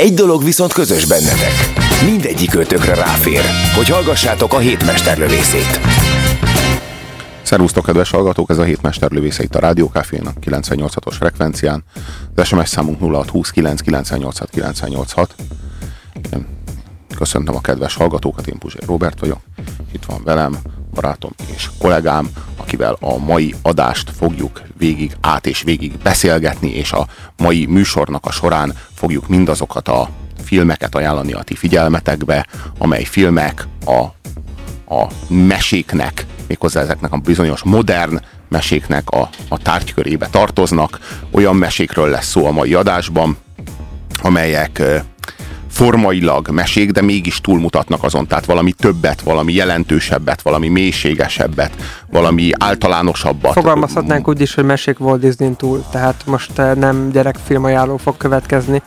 Egy dolog viszont közös bennetek. Mindegyik ötökre ráfér, hogy hallgassátok a hétmesterlövészét. Szervusztok, kedves hallgatók! Ez a hétmesterlövésze itt a Rádiókafén, a 98-os frekvencián. Az SMS számunk 0629 986 986. Én Köszöntöm a kedves hallgatókat, én Puzsér Robert vagyok. Itt van velem barátom és kollégám, akivel a mai adást fogjuk végig át és végig beszélgetni, és a mai műsornak a során fogjuk mindazokat a filmeket ajánlani a ti figyelmetekbe, amely filmek a a meséknek, méghozzá ezeknek a bizonyos modern meséknek a, a tárgykörébe tartoznak. Olyan mesékről lesz szó a mai adásban, amelyek formailag mesék, de mégis túlmutatnak azon, tehát valami többet, valami jelentősebbet, valami mélységesebbet, valami általánosabbat. Fogalmazhatnánk úgy is, hogy mesék Walt Disney túl, tehát most eh, nem gyerekfilm ajánló fog következni,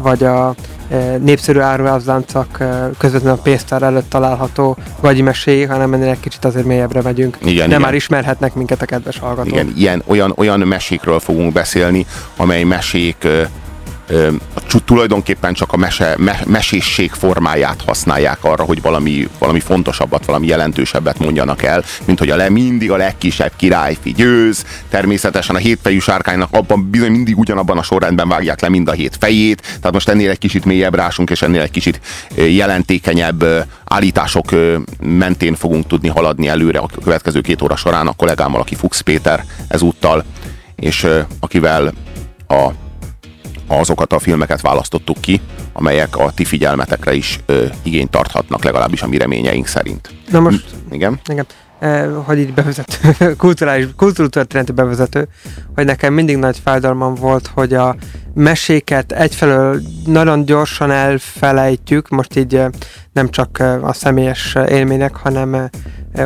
vagy a eh, népszerű áruházláncok eh, közvetlenül a pénztár előtt található gagyi meséi, hanem ennél egy kicsit azért mélyebbre megyünk. Igen, De igen. már ismerhetnek minket a kedves hallgatók. Igen, ilyen, olyan, olyan mesékről fogunk beszélni, amely mesék csu- tulajdonképpen csak a mese, me, mesésség formáját használják arra, hogy valami, valami fontosabbat, valami jelentősebbet mondjanak el, mint hogy a le, mindig a legkisebb királyfi győz, természetesen a hétfejű sárkánynak abban bizony mindig ugyanabban a sorrendben vágják le mind a hét fejét, tehát most ennél egy kicsit mélyebb rásunk, és ennél egy kicsit jelentékenyebb állítások mentén fogunk tudni haladni előre a következő két óra során a kollégámmal, aki Fuchs Péter ezúttal, és akivel a azokat a filmeket választottuk ki, amelyek a ti figyelmetekre is ö, igényt tarthatnak, legalábbis a mi reményeink szerint. Na most, Igen? igen, eh, hogy így bevezető, kulturális, kultúrtörténeti bevezető, hogy nekem mindig nagy fájdalmam volt, hogy a meséket egyfelől nagyon gyorsan elfelejtjük, most így nem csak a személyes élmények, hanem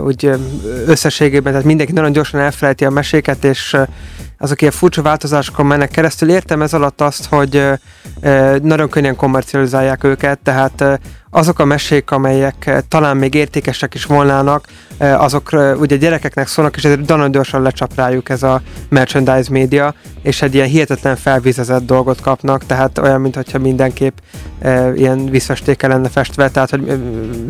úgy összességében, tehát mindenki nagyon gyorsan elfelejti a meséket, és azok ilyen furcsa változásokon mennek keresztül. Értem ez alatt azt, hogy nagyon könnyen kommercializálják őket, tehát eh, azok a mesék, amelyek talán még értékesek is volnának, azok ugye gyerekeknek szólnak, és ezért nagyon gyorsan lecsap rájuk ez a merchandise média, és egy ilyen hihetetlen felvizezett dolgot kapnak, tehát olyan, mintha mindenképp ilyen vízfestéke lenne festve, tehát hogy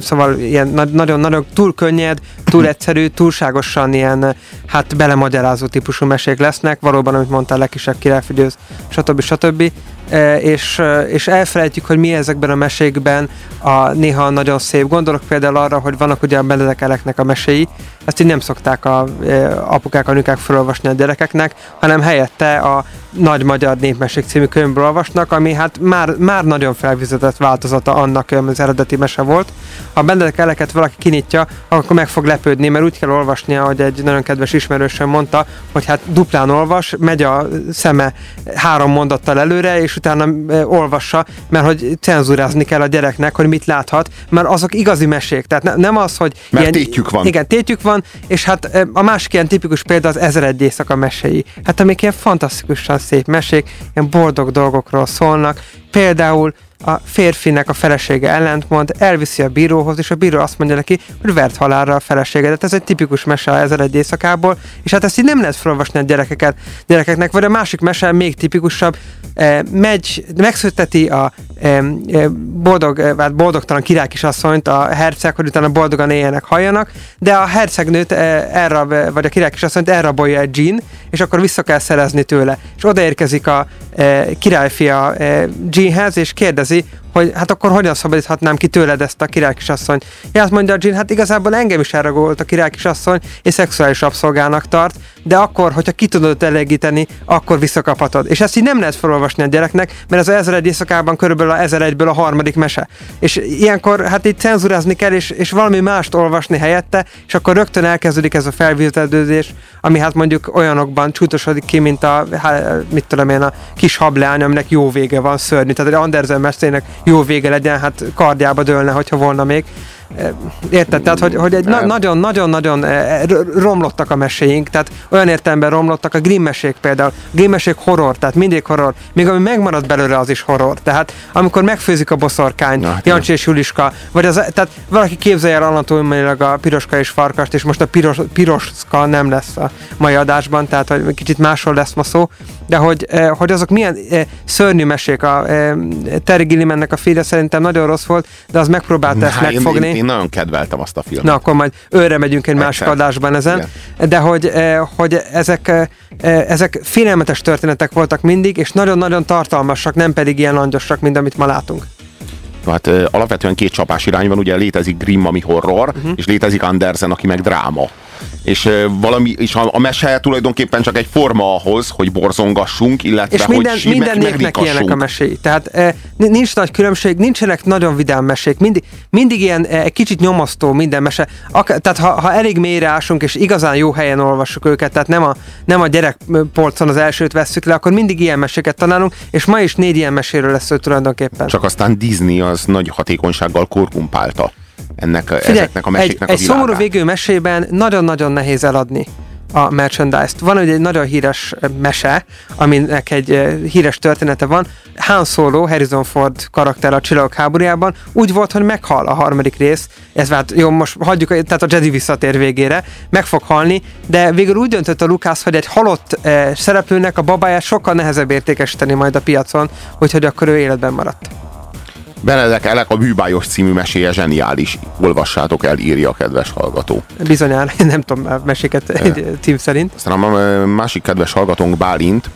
szóval ilyen nagyon-nagyon túl könnyed, túl egyszerű, túlságosan ilyen hát belemagyarázó típusú mesék lesznek, valóban, amit mondtál, legkisebb királyfigyőz, stb. stb. Eh, és, eh, és elfelejtjük, hogy mi ezekben a mesékben a néha nagyon szép. Gondolok például arra, hogy vannak ugye a Benedek Eleknek a meséi, ezt így nem szokták a e, apukák, anyukák felolvasni a gyerekeknek, hanem helyette a Nagy Magyar Népmesék című könyvből olvasnak, ami hát már, már nagyon felvizetett változata annak, ami az eredeti mese volt. Ha a Benedek Eleket valaki kinyitja, akkor meg fog lepődni, mert úgy kell olvasnia, hogy egy nagyon kedves ismerősöm mondta, hogy hát duplán olvas, megy a szeme három mondattal előre, és utána olvassa, mert hogy cenzúrázni kell a gyereknek, hogy mit láthat, mert azok igazi mesék. Tehát ne, nem az, hogy Mert tétjük van. Igen, tétjük van, és hát a másik ilyen tipikus példa az Ezer egy éjszaka meséi. Hát amik ilyen fantasztikusan szép mesék, ilyen boldog dolgokról szólnak. Például a férfinek a felesége ellentmond, elviszi a bíróhoz, és a bíró azt mondja neki, hogy vert halálra a feleségedet. Ez egy tipikus mese ezer egy éjszakából, és hát ezt így nem lehet felolvasni a gyerekeket, gyerekeknek, vagy a másik mese még tipikusabb, e, megy, megszülteti a e, e, boldog, e, hát boldogtalan királykisasszonyt a herceg, hogy utána boldogan éljenek, halljanak, de a hercegnőt e, elrab, vagy a királykisasszonyt elrabolja egy Jean, és akkor vissza kell szerezni tőle. És odaérkezik a e, királyfia e, Jeanhez, és kérdezi, hogy hát akkor hogyan szabadíthatnám ki tőled ezt a királykisasszonyt. Ja, azt mondja Jean, hát igazából engem is elragolt a királykisasszony, és szexuális rabszolgának tart, de akkor, hogyha ki tudod elégíteni, akkor visszakaphatod. És ezt így nem lehet felolvasni a gyereknek, mert az 1001 éjszakában körülbelül a 1001-ből a harmadik mese. És ilyenkor hát itt cenzurázni kell, és, és valami mást olvasni helyette, és akkor rögtön elkezdődik ez a felvizsgálódás, ami hát mondjuk olyanokban csútosodik ki, mint a, hát, mit tudom én, a kis hableány, aminek jó vége van szörnyű. Tehát egy Andersen mesének jó vége legyen, hát kardjába dőlne, hogyha volna még. Érted? Tehát, hogy, hogy egy nagyon-nagyon-nagyon romlottak a meséink, tehát olyan értelemben romlottak a Grimm mesék például. Grimm mesék horror, tehát mindig horror. Még ami megmarad belőle, az is horror. Tehát amikor megfőzik a boszorkány, Na, Jancsi és Juliska, vagy az, tehát valaki képzelje el anatómiailag a piroska és farkast, és most a piros, piroska nem lesz a mai adásban, tehát hogy kicsit máshol lesz ma szó, de hogy, hogy azok milyen szörnyű mesék. A Terry Gillimannek a félre szerintem nagyon rossz volt, de az megpróbálta ezt megfogni. Én, én nagyon kedveltem azt a filmet. Na, akkor majd őre megyünk egy másik adásban ezen. Igen. De hogy, eh, hogy ezek, eh, ezek félelmetes történetek voltak mindig, és nagyon-nagyon tartalmasak, nem pedig ilyen langyosak, mint amit ma látunk. Hát alapvetően két csapás irány van, ugye létezik Grimm, ami horror, uh-huh. és létezik Andersen, aki meg dráma és valami, és a, a mese tulajdonképpen csak egy forma ahhoz, hogy borzongassunk, illetve és minden, hogy minden népnek ilyenek a meséi. Tehát e, nincs nagy különbség, nincsenek nagyon vidám mesék, mindig, mindig ilyen e, kicsit nyomasztó minden mese. Ak- tehát ha, ha elég mélyre ásunk, és igazán jó helyen olvassuk őket, tehát nem a, nem a gyerekpolcon az elsőt vesszük le, akkor mindig ilyen meséket tanálunk, és ma is négy ilyen meséről lesz tulajdonképpen. Csak aztán Disney az nagy hatékonysággal korkumpálta ennek, Figyelj, ezeknek a meséknek egy, a Egy szomorú végű mesében nagyon-nagyon nehéz eladni a merchandise-t. Van egy nagyon híres mese, aminek egy híres története van. Han Solo, Harrison Ford karakter a Csillagok háborújában úgy volt, hogy meghal a harmadik rész. Ez hát jó, most hagyjuk, tehát a Jedi visszatér végére, meg fog halni, de végül úgy döntött a Lucas, hogy egy halott eh, szereplőnek a babáját sokkal nehezebb értékesíteni majd a piacon, úgyhogy akkor ő életben maradt. Benedek Elek a Bűbájos című meséje zseniális. Olvassátok el, írja a kedves hallgató. Bizonyára, nem tudom meséket cím szerint. Aztán a másik kedves hallgatónk Bálint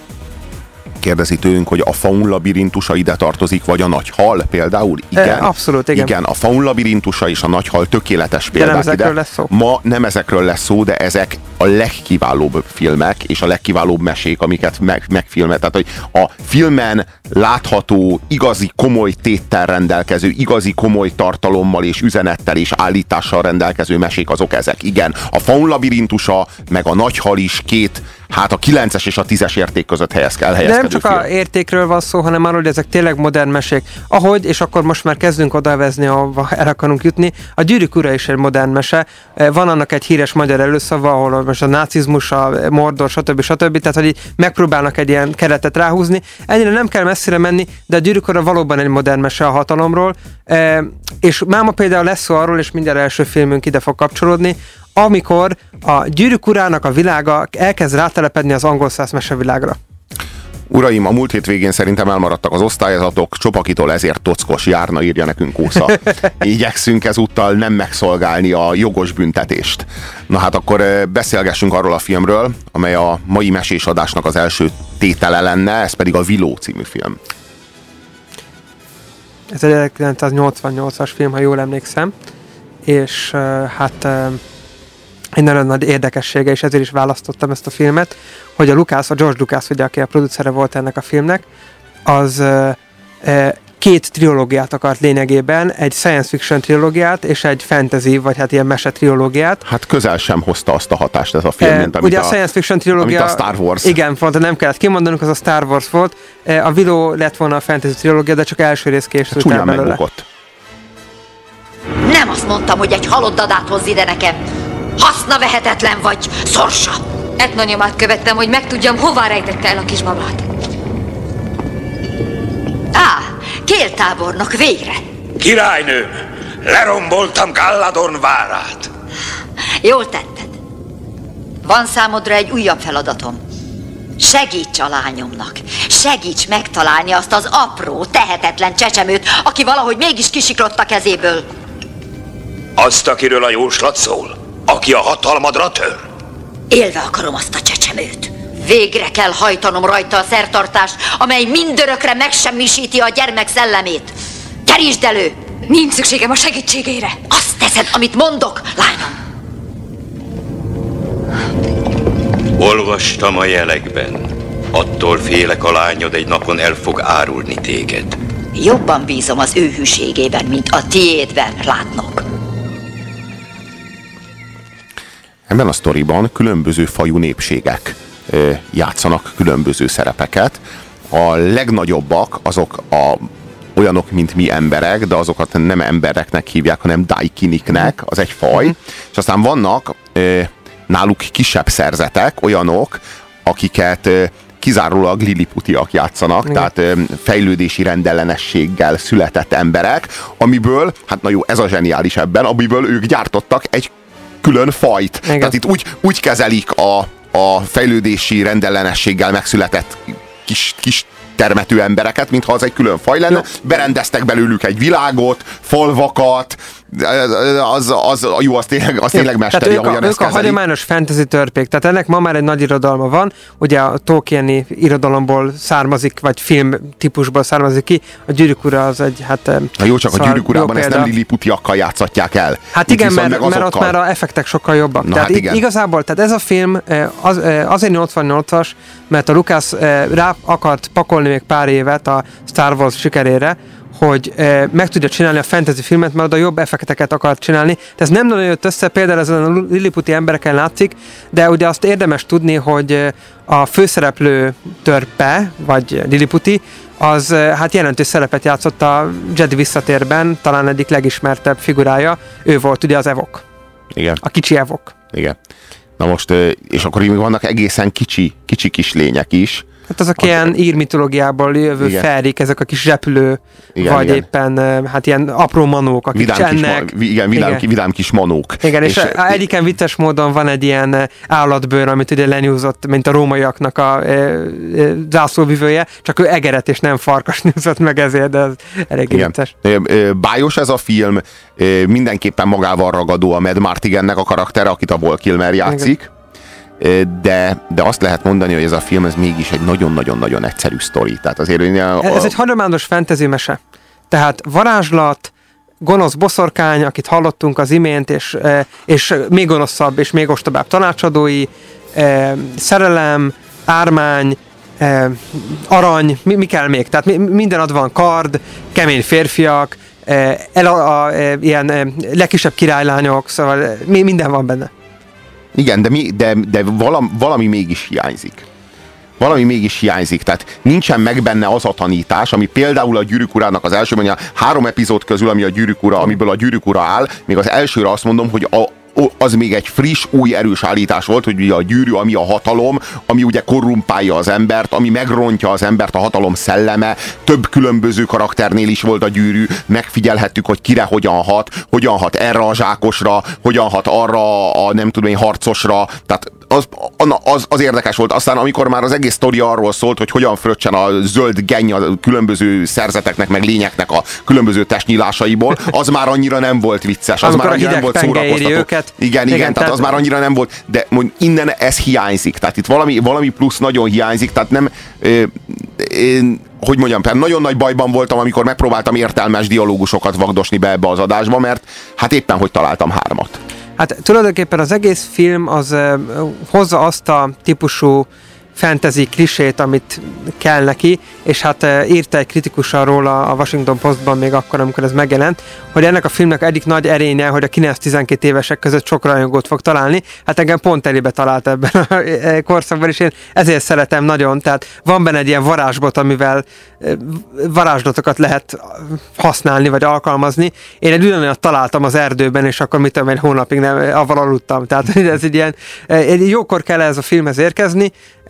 kérdezi tőlünk, hogy a faun labirintusa ide tartozik, vagy a nagy hal például? Igen. E, abszolút, igen. Igen, a faun labirintusa és a nagy hal tökéletes példák de nem ezekről ide. lesz szó. Ma nem ezekről lesz szó, de ezek a legkiválóbb filmek és a legkiválóbb mesék, amiket meg, megfilmet. Tehát, hogy a filmen látható, igazi komoly téttel rendelkező, igazi komoly tartalommal és üzenettel és állítással rendelkező mesék azok ezek. Igen, a faun labirintusa, meg a nagy hal is két hát a 9-es és a 10-es érték között helyez, kell De nem csak film. a értékről van szó, hanem arról, hogy ezek tényleg modern mesék. Ahogy, és akkor most már kezdünk odavezni, ahova el akarunk jutni, a Gyűrűk ura is egy modern mese. Eh, van annak egy híres magyar előszava, ahol most a nácizmus, a mordor, stb. stb. Tehát, hogy megpróbálnak egy ilyen keretet ráhúzni. Ennyire nem kell messzire menni, de a Gyűrűk ura valóban egy modern mese a hatalomról. E, és máma például lesz szó arról, és mindjárt első filmünk ide fog kapcsolódni, amikor a gyűrűk urának a világa elkezd rátelepedni az angol száz mesevilágra. Uraim, a múlt hét végén szerintem elmaradtak az osztályzatok, Csopakitól ezért tockos járna, írja nekünk Kósza. Igyekszünk ezúttal nem megszolgálni a jogos büntetést. Na hát akkor beszélgessünk arról a filmről, amely a mai mesésadásnak az első tétele lenne, ez pedig a Viló című film. Ez egy 1988-as film, ha jól emlékszem, és hát egy nagyon nagy érdekessége, és ezért is választottam ezt a filmet, hogy a Lucas, a George Lucas, ugye, aki a producere volt ennek a filmnek, az e, e, két trilógiát akart lényegében, egy science fiction trilógiát és egy fantasy, vagy hát ilyen mese trilógiát. Hát közel sem hozta azt a hatást ez a film, mint amit ugye a, a science fiction trilógia, amit a Star Wars. Igen, pont nem kellett kimondanunk, az a Star Wars volt. A Willow lett volna a fantasy trilógia, de csak első rész készült hát el belőle. Megbukott. Nem azt mondtam, hogy egy halott dadát hozz ide nekem. Haszna vehetetlen vagy, szorsa! Etna nyomát követtem, hogy megtudjam, hová rejtette el a kisbabát. Á, kéltábornok, végre! Királynőm, leromboltam Galladorn várát. Jól tetted. Van számodra egy újabb feladatom. Segíts a lányomnak. Segíts megtalálni azt az apró, tehetetlen csecsemőt, aki valahogy mégis kisiklott a kezéből. Azt, akiről a jóslat szól? Aki a hatalmadra tör? Élve akarom azt a csecsemőt. Végre kell hajtanom rajta a szertartást, amely mindörökre megsemmisíti a gyermek szellemét. Kerítsd elő! Nincs szükségem a segítségére. Azt teszed, amit mondok, lányom. Olvastam a jelekben. Attól félek a lányod egy napon el fog árulni téged. Jobban bízom az ő hűségében, mint a tiédben, látnok. Ebben a sztoriban különböző fajú népségek játszanak különböző szerepeket. A legnagyobbak azok a olyanok, mint mi emberek, de azokat nem embereknek hívják, hanem daikiniknek, az egy faj. És aztán vannak náluk kisebb szerzetek, olyanok, akiket kizárólag liliputiak játszanak, Igen. tehát fejlődési rendellenességgel született emberek, amiből, hát na jó, ez a zseniális ebben, amiből ők gyártottak egy külön fajt. Igen. Tehát itt úgy, úgy kezelik a, a fejlődési rendellenességgel megszületett kis, kis termető embereket, mintha az egy külön faj lenne. Jó. Berendeztek belőlük egy világot, falvakat, az, az, az jó, az tényleg, az tényleg mesteri, tehát ők a, ahogyan ők ezt a kezelik. hagyományos fantasy törpék, tehát ennek ma már egy nagy irodalma van, ugye a Tolkieni irodalomból származik, vagy film típusból származik ki, a gyűrűk ura az egy, hát... Na jó, csak a gyűrűk urában ezt nem liliputiakkal játszatják el. Hát Itt igen, mert, mert ott már a effektek sokkal jobbak. Na tehát hát ig- igen. igazából, tehát ez a film eh, az, eh, azért 88-as, mert a Lucas eh, rá akart pakolni még pár évet a Star Wars sikerére, hogy eh, meg tudja csinálni a fantasy filmet, mert oda jobb effekteket akart csinálni. De ez nem nagyon jött össze, például ezen a Lilliputi embereken látszik, de ugye azt érdemes tudni, hogy eh, a főszereplő törpe, vagy Lilliputi, az eh, hát jelentős szerepet játszott a Jedi visszatérben, talán egyik legismertebb figurája, ő volt ugye az Evok, Igen, a kicsi Evok. igen. Na most, és akkor még vannak egészen kicsi, kicsi kis lények is. Hát azok ilyen ír mitológiából jövő Igen. ferik, ezek a kis repülő, Igen, vagy igen. éppen hát ilyen apró manók, akik Vidám kis, csennek. ma, vi- igen, vidám, Igen. vidám kis manók. Igen, és, és egyiken vicces módon van egy ilyen állatbőr, amit ugye lenyúzott, mint a rómaiaknak a e, e, zászlóvivője, csak ő egeret és nem farkas nyúzott meg ezért, de ez elég Igen. vicces. Bájos ez a film, mindenképpen magával ragadó a Mad Martigennek a karaktere, akit a Val Kilmer játszik. Ö, De, de azt lehet mondani, hogy ez a film ez mégis egy nagyon-nagyon-nagyon egyszerű sztori. Tehát azért én a, Ez egy hagyományos fantasy mese. Tehát varázslat, gonosz boszorkány, akit hallottunk az imént, és, és még gonoszabb és még ostobább tanácsadói, szerelem, ármány, arany, mi, mi kell még? Tehát mi, minden ad van kard, kemény férfiak, el a, a, ilyen legkisebb királylányok, szóval mi, minden van benne. Igen, de, mi, de, de valami, valami mégis hiányzik. Valami mégis hiányzik, tehát nincsen meg benne az a tanítás, ami például a Gyűrűk Urának az első, mondja, három epizód közül, ami a Gyűrűk Ura, amiből a Gyűrűk Ura áll, még az elsőre azt mondom, hogy a, az még egy friss, új erős állítás volt, hogy ugye a gyűrű, ami a hatalom, ami ugye korrumpálja az embert, ami megrontja az embert, a hatalom szelleme, több különböző karakternél is volt a gyűrű, megfigyelhettük, hogy kire hogyan hat, hogyan hat erre a zsákosra, hogyan hat arra a nem tudom én harcosra, tehát az, az, az érdekes volt. Aztán amikor már az egész sztori arról szólt, hogy hogyan fröccsen a zöld genny a különböző szerzeteknek, meg lényeknek a különböző testnyílásaiból, az már annyira nem volt vicces, az Amikor már annyira nem volt szórakoztató. őket. Igen, igen, Igen, tehát tehát- az már annyira nem volt, de mond, innen ez hiányzik, tehát itt valami, valami plusz nagyon hiányzik, tehát nem, ö, én, hogy mondjam, például nagyon nagy bajban voltam, amikor megpróbáltam értelmes dialógusokat vagdosni be ebbe az adásba, mert hát éppen, hogy találtam hármat. Hát tulajdonképpen az egész film az hozza azt a típusú fantasy klisét, amit kell neki, és hát uh, írta egy kritikus róla a Washington Postban még akkor, amikor ez megjelent, hogy ennek a filmnek egyik nagy erénye, hogy a 9-12 évesek között sok rajongót fog találni. Hát engem pont elébe talált ebben a eh, korszakban, és én ezért szeretem nagyon. Tehát van benne egy ilyen varázsbot, amivel eh, varázslatokat lehet használni, vagy alkalmazni. Én egy ugyanolyat találtam az erdőben, és akkor mit tudom, egy hónapig nem, avval aludtam. Tehát ez egy ilyen, eh, jókor kell ez a filmhez érkezni, eh,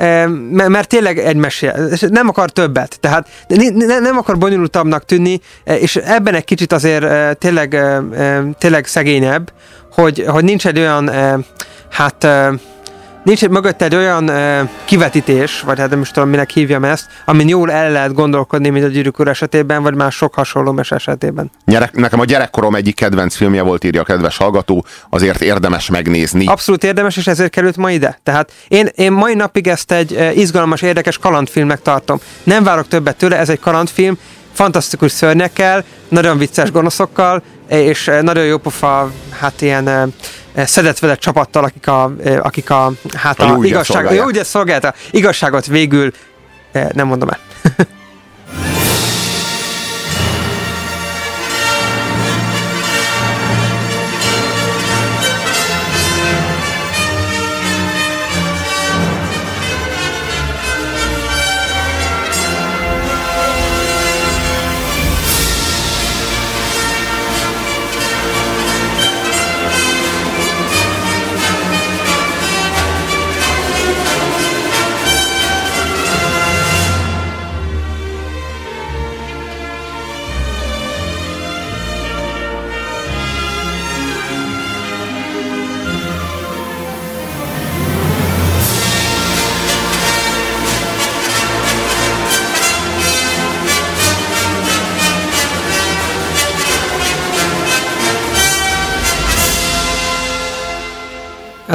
mert, tényleg egy mesél. Nem akar többet. Tehát ne- ne- nem akar bonyolultabbnak tűnni, és ebben egy kicsit azért tényleg, tényleg szegényebb, hogy, hogy nincs egy olyan, hát nincs egy mögötte egy olyan uh, kivetítés, vagy hát nem is tudom, minek hívjam ezt, amin jól el lehet gondolkodni, mint a gyűrűk esetében, vagy más sok hasonló mes esetében. Gyerek, nekem a gyerekkorom egyik kedvenc filmje volt, írja a kedves hallgató, azért érdemes megnézni. Abszolút érdemes, és ezért került ma ide. Tehát én, én mai napig ezt egy izgalmas, érdekes kalandfilmnek tartom. Nem várok többet tőle, ez egy kalandfilm, fantasztikus szörnyekkel, nagyon vicces gonoszokkal, és nagyon jó pofa, hát ilyen, szedett vele csapattal, akik a, akik a, hát A a, jó ügyet igazság, a szolgálják. igazságot végül nem mondom el.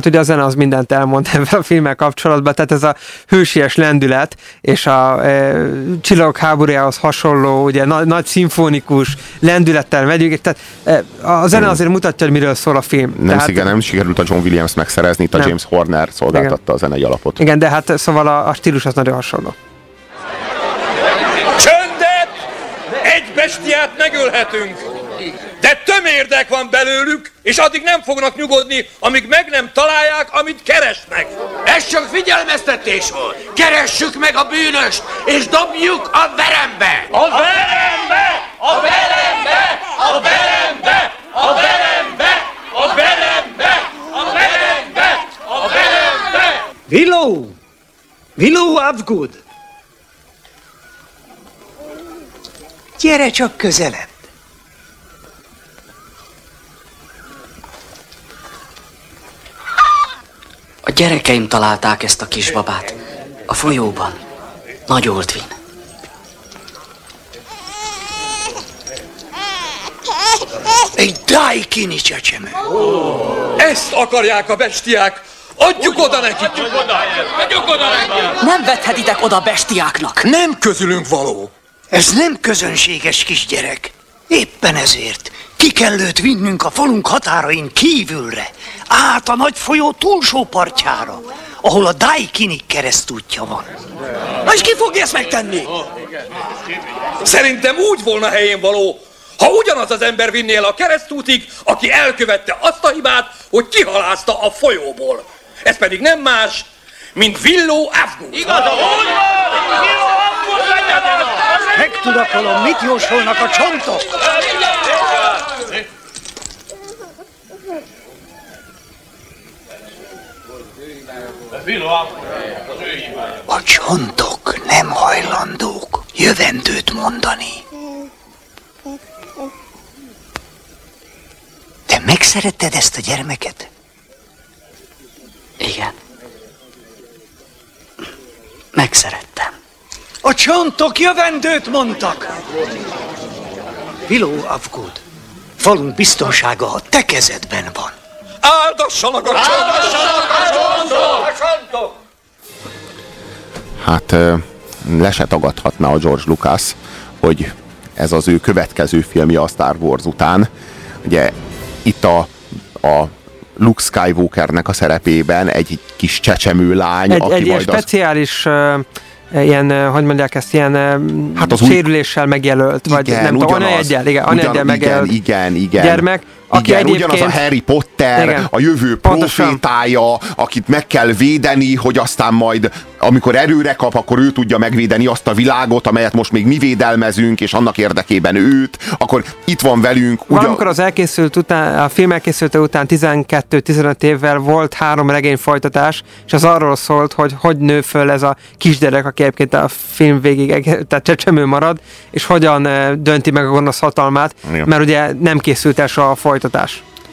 ugye a zene az mindent elmond ebben a filmmel kapcsolatban, tehát ez a hősies lendület, és a e, csillagok háborújához hasonló, ugye na, nagy szimfonikus lendülettel megyünk, tehát e, a zene azért mutatja, hogy miről szól a film. Nem, tehát, igen, nem sikerült a John Williams megszerezni, itt a Nem. James Horner szolgáltatta a zenei alapot. Igen, de hát szóval a, a stílus az nagyon hasonló. Egy bestiát megölhetünk! De tömérdek van belőlük, és addig nem fognak nyugodni, amíg meg nem találják, amit keresnek. Ez csak figyelmeztetés volt! Keressük meg a bűnöst, és dobjuk a verembe! A verembe! A verembe! A verembe! A verembe! A verembe! A verembe! A verembe! Willow! Willow Avgud! Gyere csak közelebb! A gyerekeim találták ezt a kisbabát. A folyóban. Nagy Oldvin. Egy dájkini csecsemő! Ezt akarják a bestiák! Adjuk oda nekik! Adjuk oda nekik! Nem vethetitek oda bestiáknak! Nem közülünk való! Ez nem közönséges kisgyerek. Éppen ezért ki kell őt vinnünk a falunk határain kívülre, át a nagy folyó túlsó partjára, ahol a Daikinik keresztútja van. Na és ki fogja ezt megtenni? Szerintem úgy volna helyén való, ha ugyanaz az ember vinné el a keresztútig, aki elkövette azt a hibát, hogy kihalázta a folyóból. Ez pedig nem más, mint Villó Afgun. Igaza Megtudakolom, mit jósolnak a csontok! A csontok nem hajlandók jövendőt mondani. Te megszeretted ezt a gyermeket? Igen. Megszerettem. A csontok jövendőt mondtak! Willow Avgud, falunk biztonsága a te kezedben van. Áldassanak a csontok! Hát ö, le se tagadhatná a George Lucas, hogy ez az ő következő filmje a Star Wars után. Ugye itt a, a Luke Skywalkernek a szerepében egy kis csecsemő lány, Egy, aki egy ilyen majd az speciális uh, ilyen, uh, hogy mondják ezt, ilyen uh, Hát az sérüléssel megjelölt, vagy Igen, nem tudom, anyajeggyel, igen, anyajeggyel megjelölt igen, igen, gyermek, aki igen, egyébként... ugyanaz a Harry Potter, Igen. a jövő profétája, akit meg kell védeni, hogy aztán majd, amikor erőre kap, akkor ő tudja megvédeni azt a világot, amelyet most még mi védelmezünk, és annak érdekében őt, akkor itt van velünk. Ugyan... Valamikor az elkészült után, a film elkészülte után 12-15 évvel volt három regény folytatás, és az arról szólt, hogy hogy nő föl ez a kisgyerek, aki egyébként a film végig tehát csecsemő marad, és hogyan eh, dönti meg a gonosz hatalmát, Igen. mert ugye nem készült el soha a folytatás.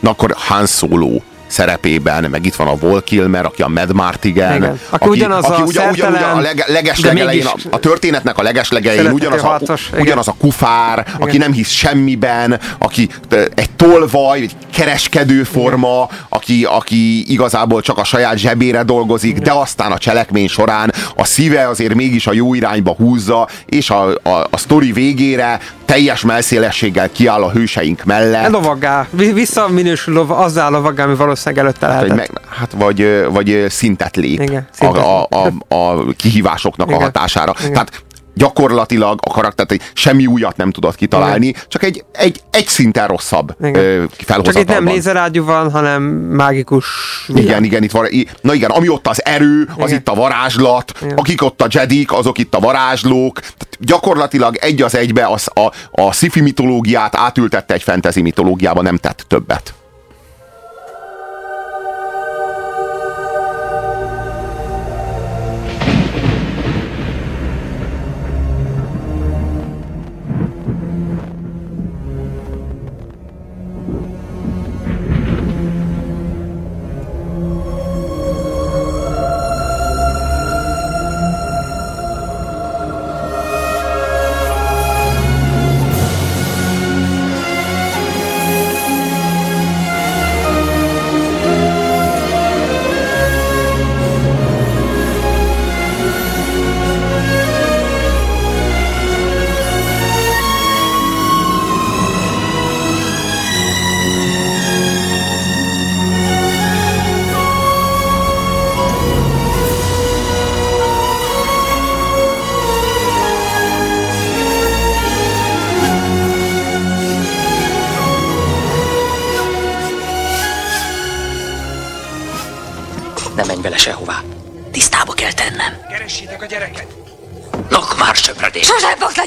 Na akkor Han Solo szerepében, meg itt van a Vol Kilmer, aki a Mad Martigan, Igen. Aki ugyanaz a ugyan, ugyan, ugyan a leg, de legeslegelején, mégis a, a történetnek a szerethető ugyanaz a, harcos, igen. ugyanaz a kufár, aki Igen. nem hisz semmiben, aki egy tolvaj, egy elkereskedő forma, aki, aki igazából csak a saját zsebére dolgozik, de aztán a cselekmény során a szíve azért mégis a jó irányba húzza, és a, a, a sztori végére teljes melszélességgel kiáll a hőseink mellett. Lovaggá, visszaminősül lov, azzá lovaggá, ami valószínűleg előtte Hát, lehetett. vagy, meg, hát vagy, vagy szintet lép Igen, a, szintet a, a, a kihívásoknak Igen. a hatására. Igen. Tehát gyakorlatilag a karakter semmi újat nem tudott kitalálni, csak egy, egy, egy szinten rosszabb Igen. ö, Csak itt felhozatalban. nem lézerágyú van, hanem mágikus Igen, igen, itt van, i- na igen, ami ott az erő, az Igen. itt a varázslat, Igen. akik ott a jedik, azok itt a varázslók, Tehát gyakorlatilag egy az egybe az, a, a sci mitológiát átültette egy fantasy mitológiába, nem tett többet.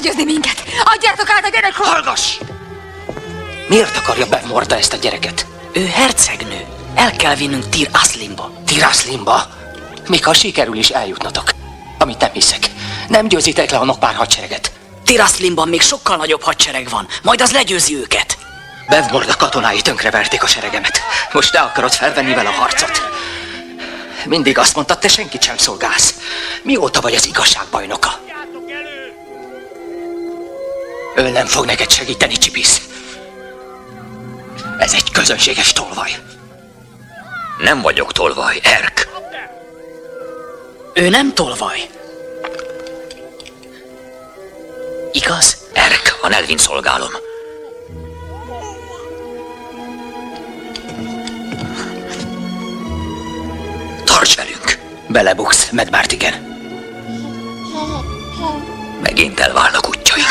Legyőzni minket! Adjátok át a gyerekről! Hallgass! Miért akarja Bevmorda ezt a gyereket? Ő hercegnő. El kell vinnünk Tir Aslimba. Tir Aslimba? Még ha sikerül is eljutnatok. Amit nem hiszek. Nem győzitek le a Nokpár hadsereget. Tir Aslimban még sokkal nagyobb hadsereg van. Majd az legyőzi őket. Bevmorda katonái tönkreverték a seregemet. Most te akarod felvenni vele a harcot. Mindig azt mondtad, te senkit sem szolgálsz. Mióta vagy az igazság bajnoka? Ő nem fog neked segíteni, Csipisz. Ez egy közönséges tolvaj. Nem vagyok tolvaj, Erk. Ő nem tolvaj. Igaz? Erk, a Nelvin szolgálom. Tarts velünk! Belebuksz, Medmártigen. Megint elválnak útjaink.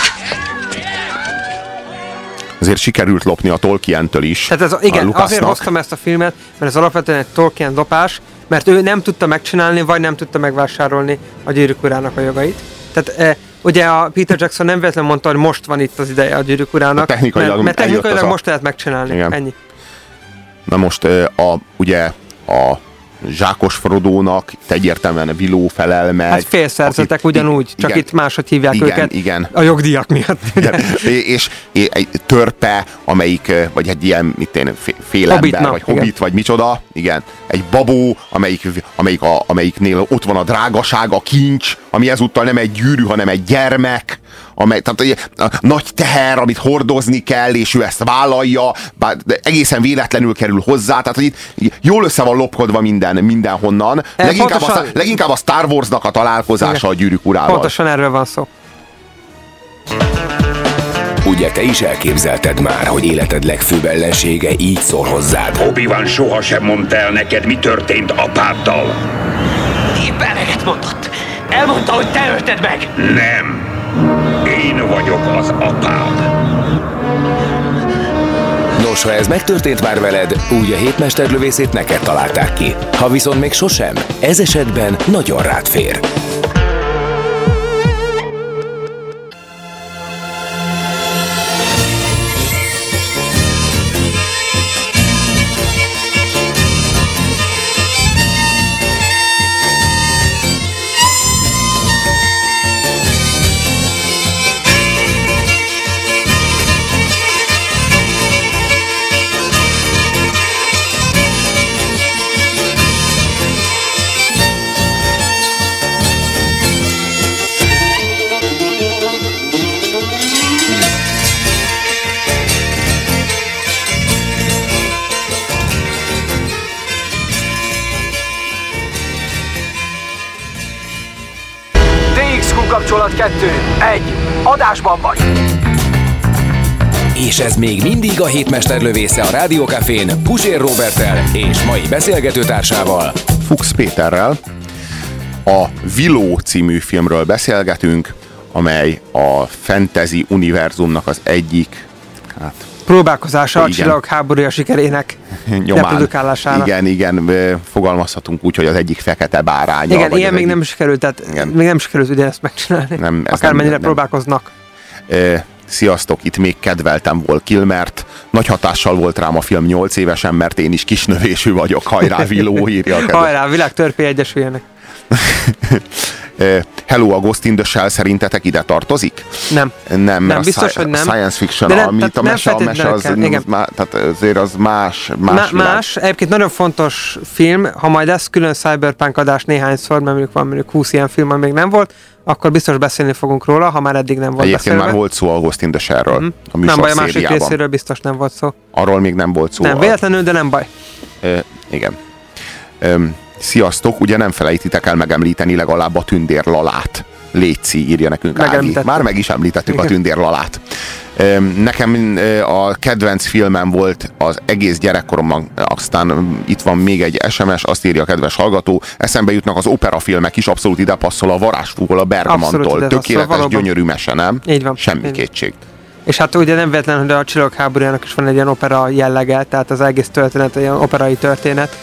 Azért sikerült lopni a Tolkien-től is. Tehát ez, a igen, Lucasnak. azért hoztam ezt a filmet, mert ez alapvetően egy Tolkien lopás, mert ő nem tudta megcsinálni, vagy nem tudta megvásárolni a gyűrűk urának a jogait. Tehát e, ugye a Peter Jackson nem véletlenül mondta, hogy most van itt az ideje a gyűrűk urának, De technikailag mert, mert technikailag az a- most lehet megcsinálni. Igen. Ennyi. Na most ö, a, ugye a Zsákos Frodónak itt egyértelműen Viló felel meg. Hát félszerzetek akit- ugyanúgy, csak igen, itt máshogy hívják igen, őket. Igen, A jogdíjak miatt. igen. és, és egy törpe, amelyik, vagy egy ilyen, mit én, fé- félember, Hobbitnak, vagy igen. hobbit, vagy micsoda, igen. Egy babó, amelyik, amelyik a, amelyiknél ott van a drágaság, a kincs, ami ezúttal nem egy gyűrű, hanem egy gyermek, amely, tehát ugye, a nagy teher, amit hordozni kell, és ő ezt vállalja, bár egészen véletlenül kerül hozzá, tehát hogy itt jól össze van lopkodva minden, mindenhonnan. E, Leginkább, a, pontosan- Star- leginkább a Star Warsnak a találkozása Igen. a gyűrűk urával. Pontosan erről van szó. Ugye te is elképzelted már, hogy életed legfőbb ellensége így szól hozzád? Obi-Wan sohasem mondta el neked, mi történt apáddal. Épp eleget mondott. Elmondta, hogy te ölted meg. Nem. Én vagyok az apád. Nos, ha ez megtörtént már veled, úgy a hétmesterlövészét neked találták ki. Ha viszont még sosem, ez esetben nagyon rád fér. Kettő, egy, adásban vagy! És ez még mindig a hétmester lövésze a Rádiókafén Pusér Robertel és mai beszélgetőtársával. Fuchs Péterrel. A Viló című filmről beszélgetünk, amely a fantasy univerzumnak az egyik próbálkozása a csillagok háborúja sikerének nyomán. reprodukálására. Igen, igen, fogalmazhatunk úgy, hogy az egyik fekete báránya. Igen, ilyen még egyik... nem sikerült, tehát igen. még nem sikerült ugye ezt megcsinálni. Nem, ez Akármennyire nem, nem. próbálkoznak. E, sziasztok, itt még kedveltem volt Kilmert. Nagy hatással volt rám a film 8 évesen, mert én is kisnövésű vagyok. Hajrá, Viló írja. Hajrá, világ törpé egyesüljenek. Hello, a Ghost in the Shell szerintetek ide tartozik? Nem. Nem, nem biztos, hogy nem. Science fiction, de amit a mese, a mese az, az, má, tehát azért az más, más Ma, Más, egyébként nagyon fontos film, ha majd lesz külön Cyberpunk adás néhányszor, mert mondjuk van mondjuk 20 ilyen film, még nem volt, akkor biztos beszélni fogunk róla, ha már eddig nem volt Egyébként beszélve. már volt szó a Ghost in the Shell-ről. Mm-hmm. A nem baj, a másik részéről biztos nem volt szó. Arról még nem volt szó. Nem, véletlenül, de nem baj. E, igen. E, Sziasztok, ugye nem felejtitek el megemlíteni legalább a tündér lalát. Léci, írja nekünk Ági. Már meg is említettük Igen. a tündér lalát. Nekem a kedvenc filmem volt az egész gyerekkoromban, aztán itt van még egy SMS, azt írja a kedves hallgató, eszembe jutnak az operafilmek is, abszolút ide passzol a varázsfúgol a Bergmantól. Tökéletes, passzol, gyönyörű mese, nem? Így van. Semmi így. kétség. És hát ugye nem véletlen, hogy a Csillagok háborújának is van egy ilyen opera jellege, tehát az egész történet, egy ilyen operai történet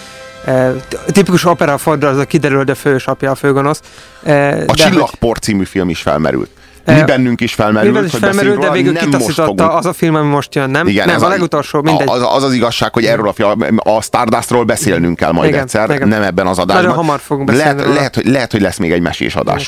tipikus opera fordra, az a kiderül, de fős apja a főgonosz. a Csillagport című film is felmerült. Mi bennünk is felmerült, is felmerült de végül kitaszította az a film, ami most jön, nem? Igen, nem, ez a legutolsó, mindegy. Az, az az igazság, hogy erről a, film, a Stardustról beszélnünk kell majd igen, egyszer, igen. nem ebben az adásban. Nagyon hamar fogunk beszélni. Lehet, lehet, hogy, lehet, hogy lesz még egy mesés adás.